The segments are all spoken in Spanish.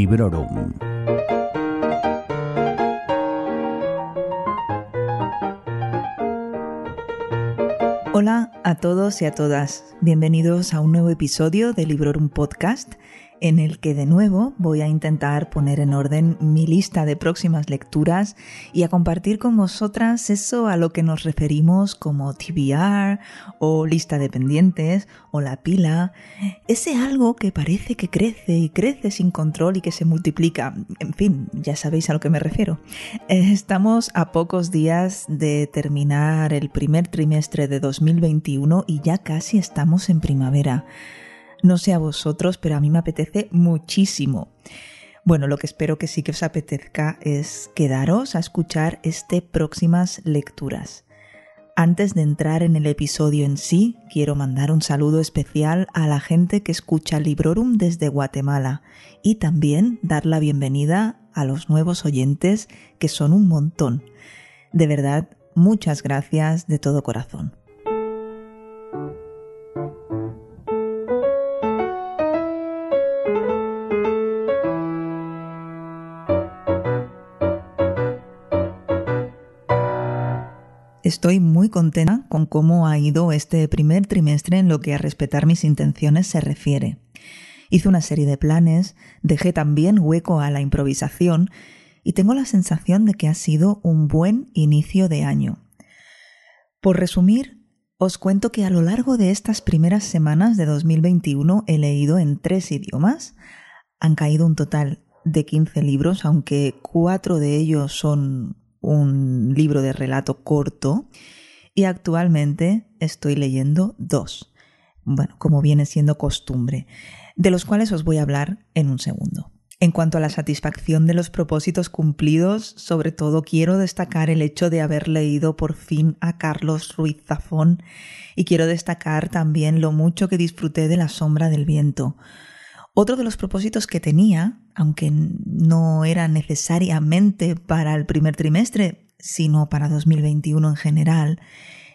Librorum. Hola a todos y a todas. Bienvenidos a un nuevo episodio de Librorum Podcast en el que de nuevo voy a intentar poner en orden mi lista de próximas lecturas y a compartir con vosotras eso a lo que nos referimos como TBR o lista de pendientes o la pila, ese algo que parece que crece y crece sin control y que se multiplica. En fin, ya sabéis a lo que me refiero. Estamos a pocos días de terminar el primer trimestre de 2021 y ya casi estamos en primavera. No sé a vosotros, pero a mí me apetece muchísimo. Bueno, lo que espero que sí que os apetezca es quedaros a escuchar este próximas lecturas. Antes de entrar en el episodio en sí, quiero mandar un saludo especial a la gente que escucha Librorum desde Guatemala y también dar la bienvenida a los nuevos oyentes, que son un montón. De verdad, muchas gracias de todo corazón. Estoy muy contenta con cómo ha ido este primer trimestre en lo que a respetar mis intenciones se refiere. Hice una serie de planes, dejé también hueco a la improvisación y tengo la sensación de que ha sido un buen inicio de año. Por resumir, os cuento que a lo largo de estas primeras semanas de 2021 he leído en tres idiomas. Han caído un total de 15 libros, aunque cuatro de ellos son un libro de relato corto y actualmente estoy leyendo dos, bueno, como viene siendo costumbre, de los cuales os voy a hablar en un segundo. En cuanto a la satisfacción de los propósitos cumplidos, sobre todo quiero destacar el hecho de haber leído por fin a Carlos Ruiz Zafón y quiero destacar también lo mucho que disfruté de La sombra del viento. Otro de los propósitos que tenía, aunque no era necesariamente para el primer trimestre, sino para 2021 en general,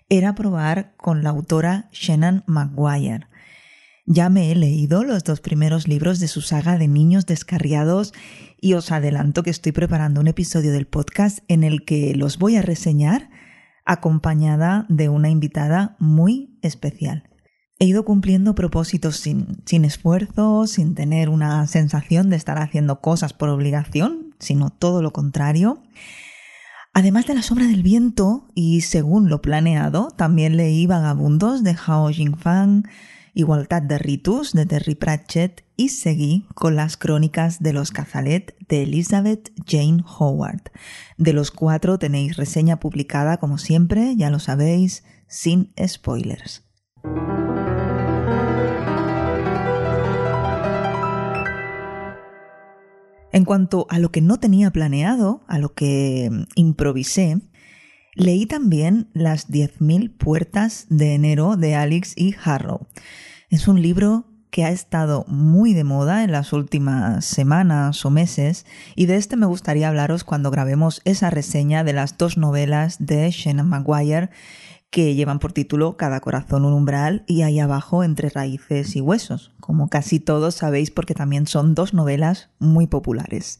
era probar con la autora Shannon Maguire. Ya me he leído los dos primeros libros de su saga de niños descarriados y os adelanto que estoy preparando un episodio del podcast en el que los voy a reseñar acompañada de una invitada muy especial. He ido cumpliendo propósitos sin, esfuerzo, sin tener una sensación de estar haciendo cosas por obligación, sino todo lo contrario. Además de La sombra del viento, y según lo planeado, también leí Vagabundos de Hao Jingfang, Igualdad de Ritus de Terry Pratchett y seguí con las crónicas de los Cazalet de Elizabeth Jane Howard. De los cuatro tenéis reseña publicada como siempre, ya lo sabéis, sin spoilers. En cuanto a lo que no tenía planeado, a lo que mm, improvisé, leí también Las 10.000 puertas de enero de Alex y e. Harrow. Es un libro que ha estado muy de moda en las últimas semanas o meses y de este me gustaría hablaros cuando grabemos esa reseña de las dos novelas de Shannon Maguire que llevan por título Cada corazón un umbral y ahí abajo Entre raíces y huesos, como casi todos sabéis porque también son dos novelas muy populares.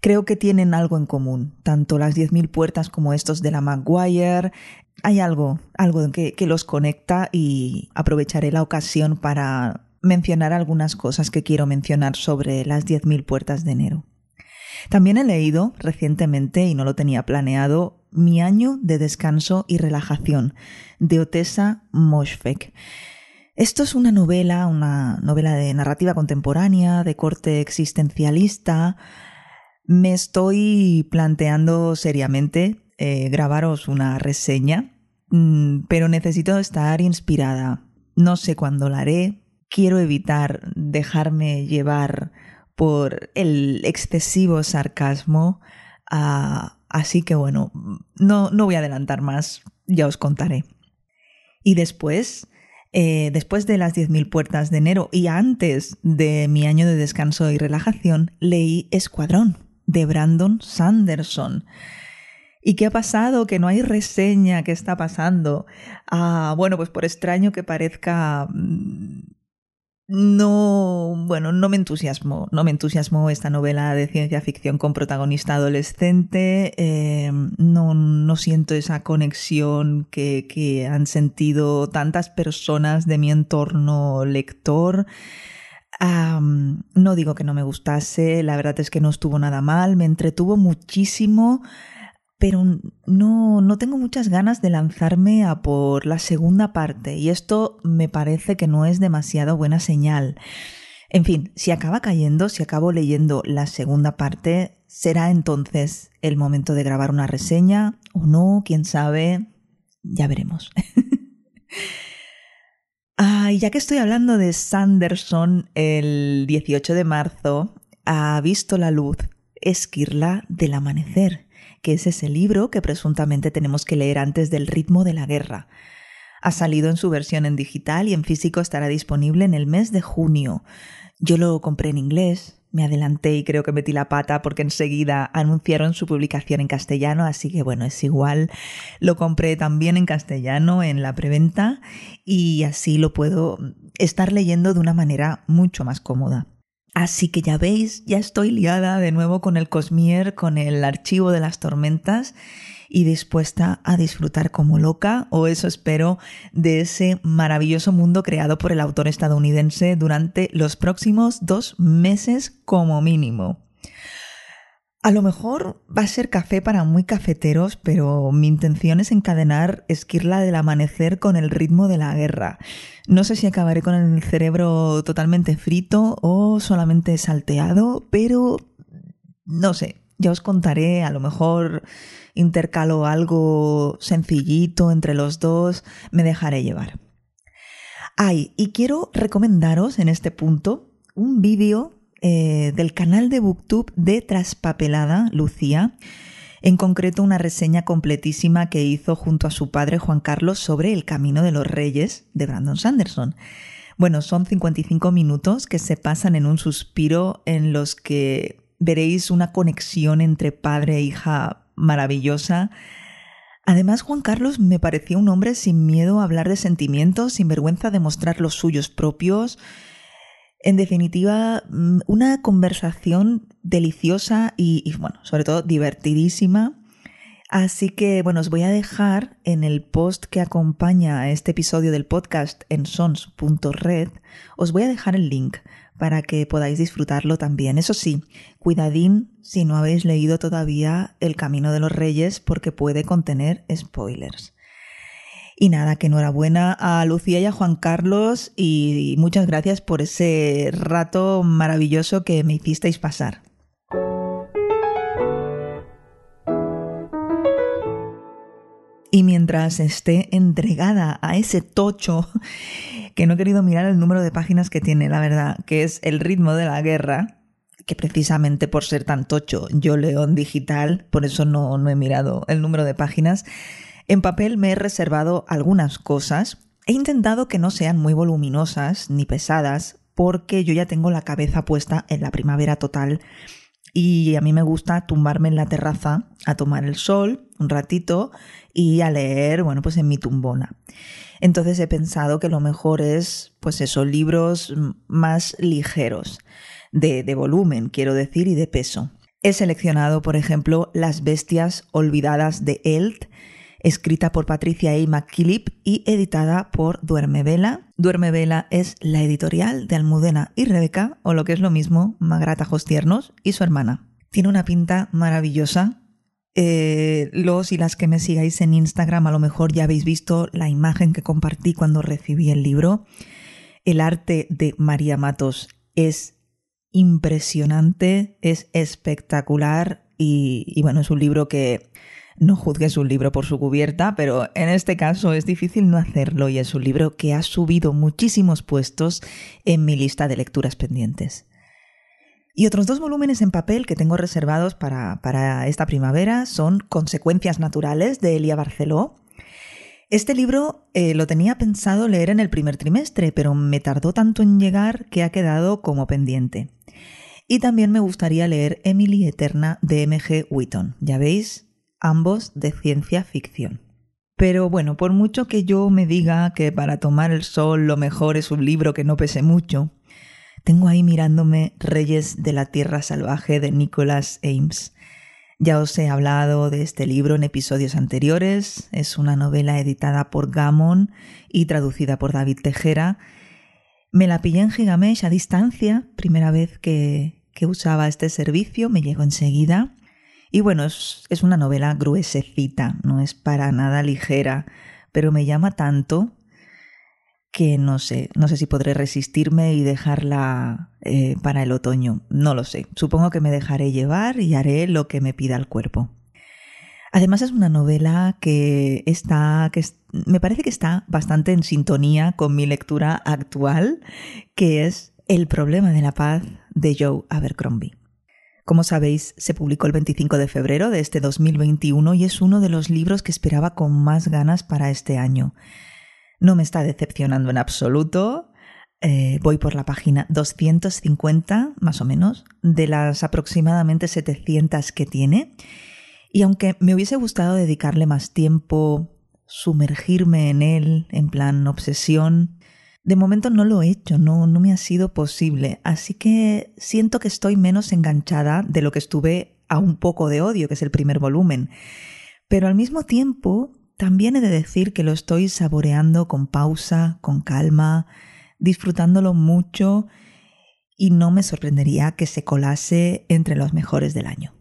Creo que tienen algo en común, tanto las 10.000 puertas como estos de la Maguire. Hay algo, algo que, que los conecta y aprovecharé la ocasión para mencionar algunas cosas que quiero mencionar sobre las 10.000 puertas de enero. También he leído recientemente, y no lo tenía planeado, Mi año de descanso y relajación, de Otessa Moshfegh. Esto es una novela, una novela de narrativa contemporánea, de corte existencialista. Me estoy planteando seriamente eh, grabaros una reseña, mm, pero necesito estar inspirada. No sé cuándo la haré. Quiero evitar dejarme llevar por el excesivo sarcasmo. Ah, así que bueno, no, no voy a adelantar más, ya os contaré. Y después, eh, después de las 10.000 puertas de enero y antes de mi año de descanso y relajación, leí Escuadrón de Brandon Sanderson. ¿Y qué ha pasado? Que no hay reseña, ¿qué está pasando? Ah, bueno, pues por extraño que parezca, mm, no, bueno, no me entusiasmó, no me entusiasmó esta novela de ciencia ficción con protagonista adolescente, eh, no, no, siento esa conexión que, que, han sentido tantas personas de mi entorno lector. no digo que no me gustase, la verdad es que no estuvo nada mal, me entretuvo muchísimo pero no, no tengo muchas ganas de lanzarme a por la segunda parte y esto me parece que no es demasiado buena señal. En fin, si acaba cayendo, si acabo leyendo la segunda parte, será entonces el momento de grabar una reseña o no, quién sabe, ya veremos. ah, ya que estoy hablando de Sanderson, el 18 de marzo ha visto la luz Esquirla del Amanecer que es ese libro que presuntamente tenemos que leer antes del ritmo de la guerra. Ha salido en su versión en digital y en físico estará disponible en el mes de junio. Yo lo compré en inglés, me adelanté y creo que metí la pata porque enseguida anunciaron su publicación en castellano, así que bueno, es igual. Lo compré también en castellano en la preventa y así lo puedo estar leyendo de una manera mucho más cómoda. Así que ya veis, ya estoy liada de nuevo con el Cosmier, con el archivo de las tormentas y dispuesta a disfrutar como loca, o eso espero, de ese maravilloso mundo creado por el autor estadounidense durante los próximos dos meses como mínimo. A lo mejor va a ser café para muy cafeteros, pero mi intención es encadenar Esquirla del Amanecer con el ritmo de la guerra. No sé si acabaré con el cerebro totalmente frito o solamente salteado, pero no sé, ya os contaré, a lo mejor intercalo algo sencillito entre los dos, me dejaré llevar. Ay, y quiero recomendaros en este punto un vídeo eh, del canal de Booktube de Traspapelada, Lucía, en concreto una reseña completísima que hizo junto a su padre Juan Carlos sobre El Camino de los Reyes de Brandon Sanderson. Bueno, son 55 minutos que se pasan en un suspiro en los que veréis una conexión entre padre e hija maravillosa. Además, Juan Carlos me parecía un hombre sin miedo a hablar de sentimientos, sin vergüenza de mostrar los suyos propios, en definitiva, mm, una conversación deliciosa y, bueno, sobre todo divertidísima. Así que, bueno, os voy a dejar en el post que acompaña a este episodio del podcast en sons.red, os voy a dejar el link para que podáis disfrutarlo también. Eso sí, cuidadín si no habéis leído todavía El Camino de los Reyes porque puede contener spoilers. Y nada, que enhorabuena a Lucía y a Juan Carlos y muchas gracias por ese rato maravilloso que me hicisteis pasar. Y mientras esté entregada a ese tocho, que no he querido mirar el número de páginas que tiene, la verdad, que es el ritmo de la guerra, que precisamente por ser tan tocho yo leo en digital, por eso no, no he mirado el número de páginas, en papel me he reservado algunas cosas. He intentado que no sean muy voluminosas ni pesadas porque yo ya tengo la cabeza puesta en la primavera total y a mí me gusta tumbarme en la terraza a tomar el sol un ratito y a leer, bueno, pues en mi tumbona. Entonces he pensado que lo mejor es, pues esos libros más ligeros, de, de volumen, quiero decir, y de peso. He seleccionado, por ejemplo, Las bestias olvidadas de Elt, escrita por Patricia A. McKillip y editada por Duerme Vela. Duerme Vela es la editorial de Almudena y Rebeca, o lo que es lo mismo, Magrata Tiernos y su hermana. Tiene una pinta maravillosa. Eh, los y las que me sigáis en Instagram a lo mejor ya habéis visto la imagen que compartí cuando recibí el libro. El arte de María Matos es impresionante, es espectacular y bueno, es un libro que no juzgues un libro por su cubierta, pero en este caso es difícil no hacerlo y es un libro que ha subido muchísimos puestos en mi lista de lecturas pendientes. Y otros dos volúmenes en papel que tengo reservados para, para esta primavera son Consecuencias Naturales de Elia Barceló. Este libro eh, lo tenía pensado leer en el primer trimestre, pero me tardó tanto en llegar que ha quedado como pendiente. Y también me gustaría leer Emily Eterna de M.G. Wheaton. Ya veis, ambos de ciencia ficción. Pero bueno, por mucho que yo me diga que para tomar el sol lo mejor es un libro que no pese mucho, tengo ahí mirándome Reyes de la Tierra Salvaje de Nicholas Ames. Ya os he hablado de este libro en episodios anteriores. Es una novela editada por Gammon y traducida por David Tejera. Me la pillé en Gigamesh a distancia, primera vez que, que usaba este servicio, me llegó enseguida. Y bueno, es, es una novela gruesecita, no es para nada ligera, pero me llama tanto que no sé, no sé si podré resistirme y dejarla eh, para el otoño, no lo sé. Supongo que me dejaré llevar y haré lo que me pida el cuerpo. Además es una novela que está, que me parece que está bastante en sintonía con mi lectura actual, que es El problema de la paz de Joe Abercrombie. Como sabéis, se publicó el 25 de febrero de este 2021 y es uno de los libros que esperaba con más ganas para este año. No me está decepcionando en absoluto. Eh, voy por la página 250, más o menos, de las aproximadamente 700 que tiene. Y aunque me hubiese gustado dedicarle más tiempo, sumergirme en él, en plan obsesión, de momento no lo he hecho, no, no me ha sido posible. Así que siento que estoy menos enganchada de lo que estuve a un poco de odio, que es el primer volumen. Pero al mismo tiempo también he de decir que lo estoy saboreando con pausa, con calma, disfrutándolo mucho y no me sorprendería que se colase entre los mejores del año.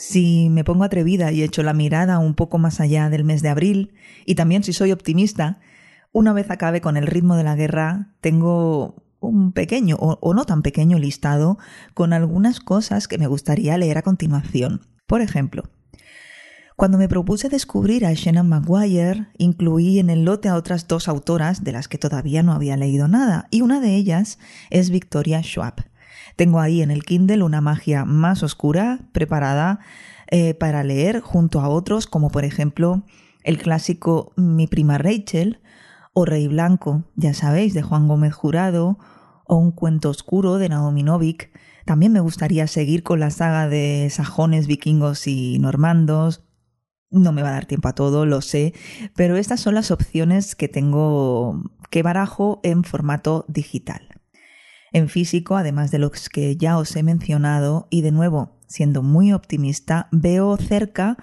Si me pongo atrevida y echo la mirada un poco más allá del mes de abril, y también si soy optimista, una vez acabe con el ritmo de la guerra, tengo un pequeño o, no tan pequeño listado con algunas cosas que me gustaría leer a continuación. Por ejemplo, cuando me propuse descubrir a Shannon Maguire, incluí en el lote a otras dos autoras de las que todavía no había leído nada, y una de ellas es Victoria Schwab. Tengo ahí en el Kindle una magia más oscura preparada eh, para leer junto a otros, como por ejemplo el clásico Mi prima Rachel, o Rey Blanco, ya sabéis, de Juan Gómez Jurado, o Un cuento oscuro de Naomi Novik. También me gustaría seguir con la saga de sajones, vikingos y normandos. No me va a dar tiempo a todo, lo sé, pero estas son las opciones que tengo que barajo en formato digital. En físico, además de los que ya os he mencionado, y de nuevo, siendo muy optimista, veo cerca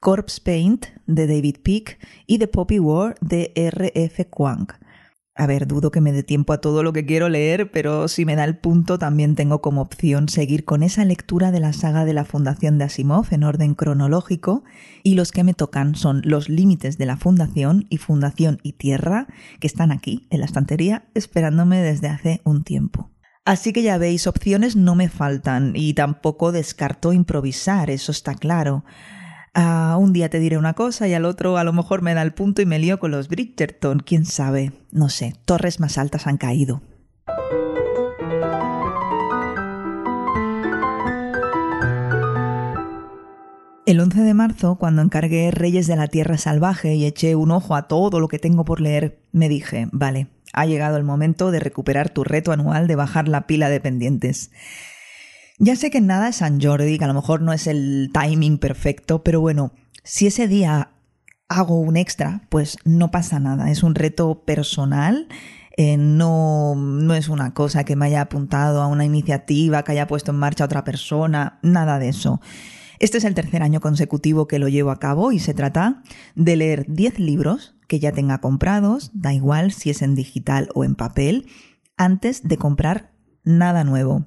Corpse Paint de David Peake y The Poppy War de R.F. Kwang. A ver, dudo que me dé tiempo a todo lo que quiero leer, pero si me da el punto también tengo como opción seguir con esa lectura de la saga de la Fundación de Asimov en orden cronológico y los que me tocan son Los Límites de la Fundación y Fundación y Tierra, que están aquí en la estantería esperándome desde hace un tiempo. Así que ya veis, opciones no me faltan y tampoco descarto improvisar, eso está claro. Ah, un día te diré una cosa y al otro a lo mejor me da el punto y me lío con los Bridgerton, quién sabe. No sé, torres más altas han caído. El 11 de marzo, cuando encargué Reyes de la Tierra Salvaje y eché un ojo a todo lo que tengo por leer, me dije, vale, ha llegado el momento de recuperar tu reto anual de bajar la pila de pendientes. Ya sé que nada es San Jordi, que a lo mejor no es el timing perfecto, pero bueno, si ese día hago un extra, pues no pasa nada. Es un reto personal. Eh, no, no es una cosa que me haya apuntado a una iniciativa que haya puesto en marcha otra persona, nada de eso. Este es el tercer año consecutivo que lo llevo a cabo y se trata de leer 10 libros que ya tenga comprados, da igual si es en digital o en papel, antes de comprar nada nuevo.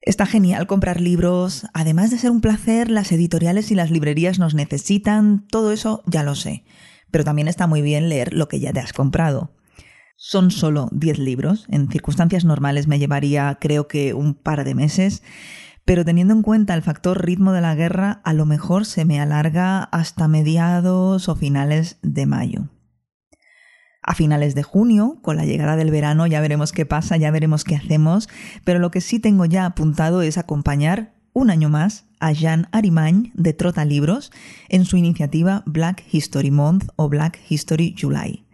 Está genial comprar libros, además de ser un placer, las editoriales y las librerías nos necesitan, todo eso ya lo sé, pero también está muy bien leer lo que ya te has comprado. Son solo 10 libros, en circunstancias normales me llevaría creo que un par de meses, pero teniendo en cuenta el factor ritmo de la guerra, a lo mejor se me alarga hasta mediados o finales de mayo. A finales de junio, con la llegada del verano, ya veremos qué pasa, ya veremos qué hacemos, pero lo que sí tengo ya apuntado es acompañar un año más a Jean Arimañ de Trota Libros en su iniciativa Black History Month o Black History July.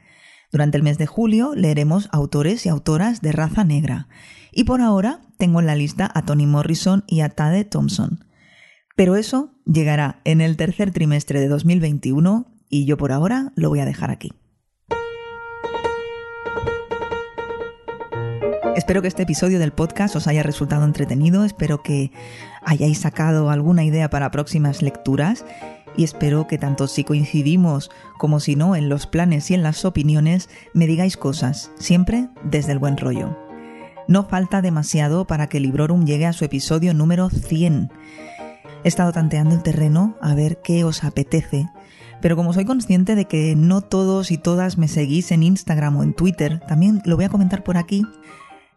Durante el mes de julio leeremos autores y autoras de raza negra. Y por ahora tengo en la lista a Toni Morrison y a Tade Thompson. Pero eso llegará en el tercer trimestre de 2021 y yo por ahora lo voy a dejar aquí. Espero que este episodio del podcast os haya resultado entretenido, espero que hayáis sacado alguna idea para próximas lecturas y espero que tanto si coincidimos como si no en los planes y en las opiniones me digáis cosas, siempre desde el buen rollo. No falta demasiado para que Librorum llegue a su episodio número 100. He estado tanteando el terreno a ver qué os apetece, pero como soy consciente de que no todos y todas me seguís en Instagram o en Twitter, también lo voy a comentar por aquí,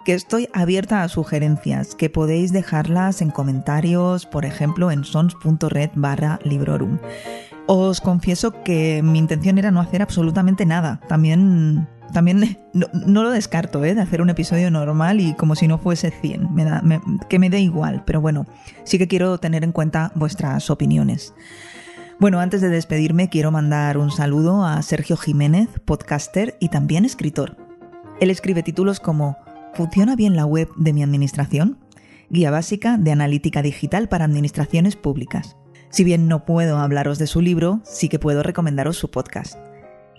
que estoy abierta a sugerencias, que podéis dejarlas en comentarios, por ejemplo, en sons.red barra librorum. Os confieso que mi intención era no hacer absolutamente nada. También, también no, lo descarto, ¿eh? de hacer un episodio normal y como si no fuese 100. Me da, que me dé igual, pero bueno, sí que quiero tener en cuenta vuestras opiniones. Bueno, antes de despedirme, quiero mandar un saludo a Sergio Jiménez, podcaster y también escritor. Él escribe títulos como ¿Funciona bien la web de mi administración? Guía básica de analítica digital para administraciones públicas. Si bien no puedo hablaros de su libro, sí que puedo recomendaros su podcast,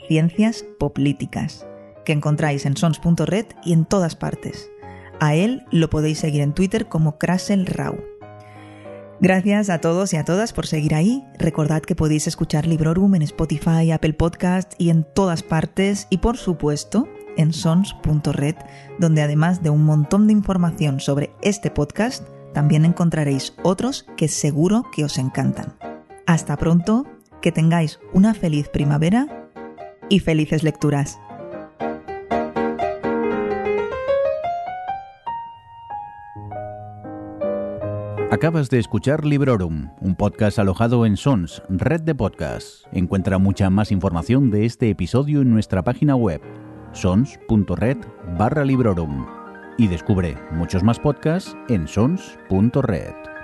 Ciencias Políticas, que encontráis en sons.red y en todas partes. A él lo podéis seguir en Twitter como Krasel. Gracias a todos y a todas por seguir ahí. Recordad que podéis escuchar Librorum en Spotify, Apple Podcast y en todas partes. Y por supuesto, en sons.red, donde además de un montón de información sobre este podcast, también encontraréis otros que seguro que os encantan. Hasta pronto, que tengáis una feliz primavera y felices lecturas. Acabas de escuchar Librorum, un podcast alojado en Sons, red de podcasts. Encuentra mucha más información de este episodio en nuestra página web sons.red barra librorum y descubre muchos más podcasts en sons.red.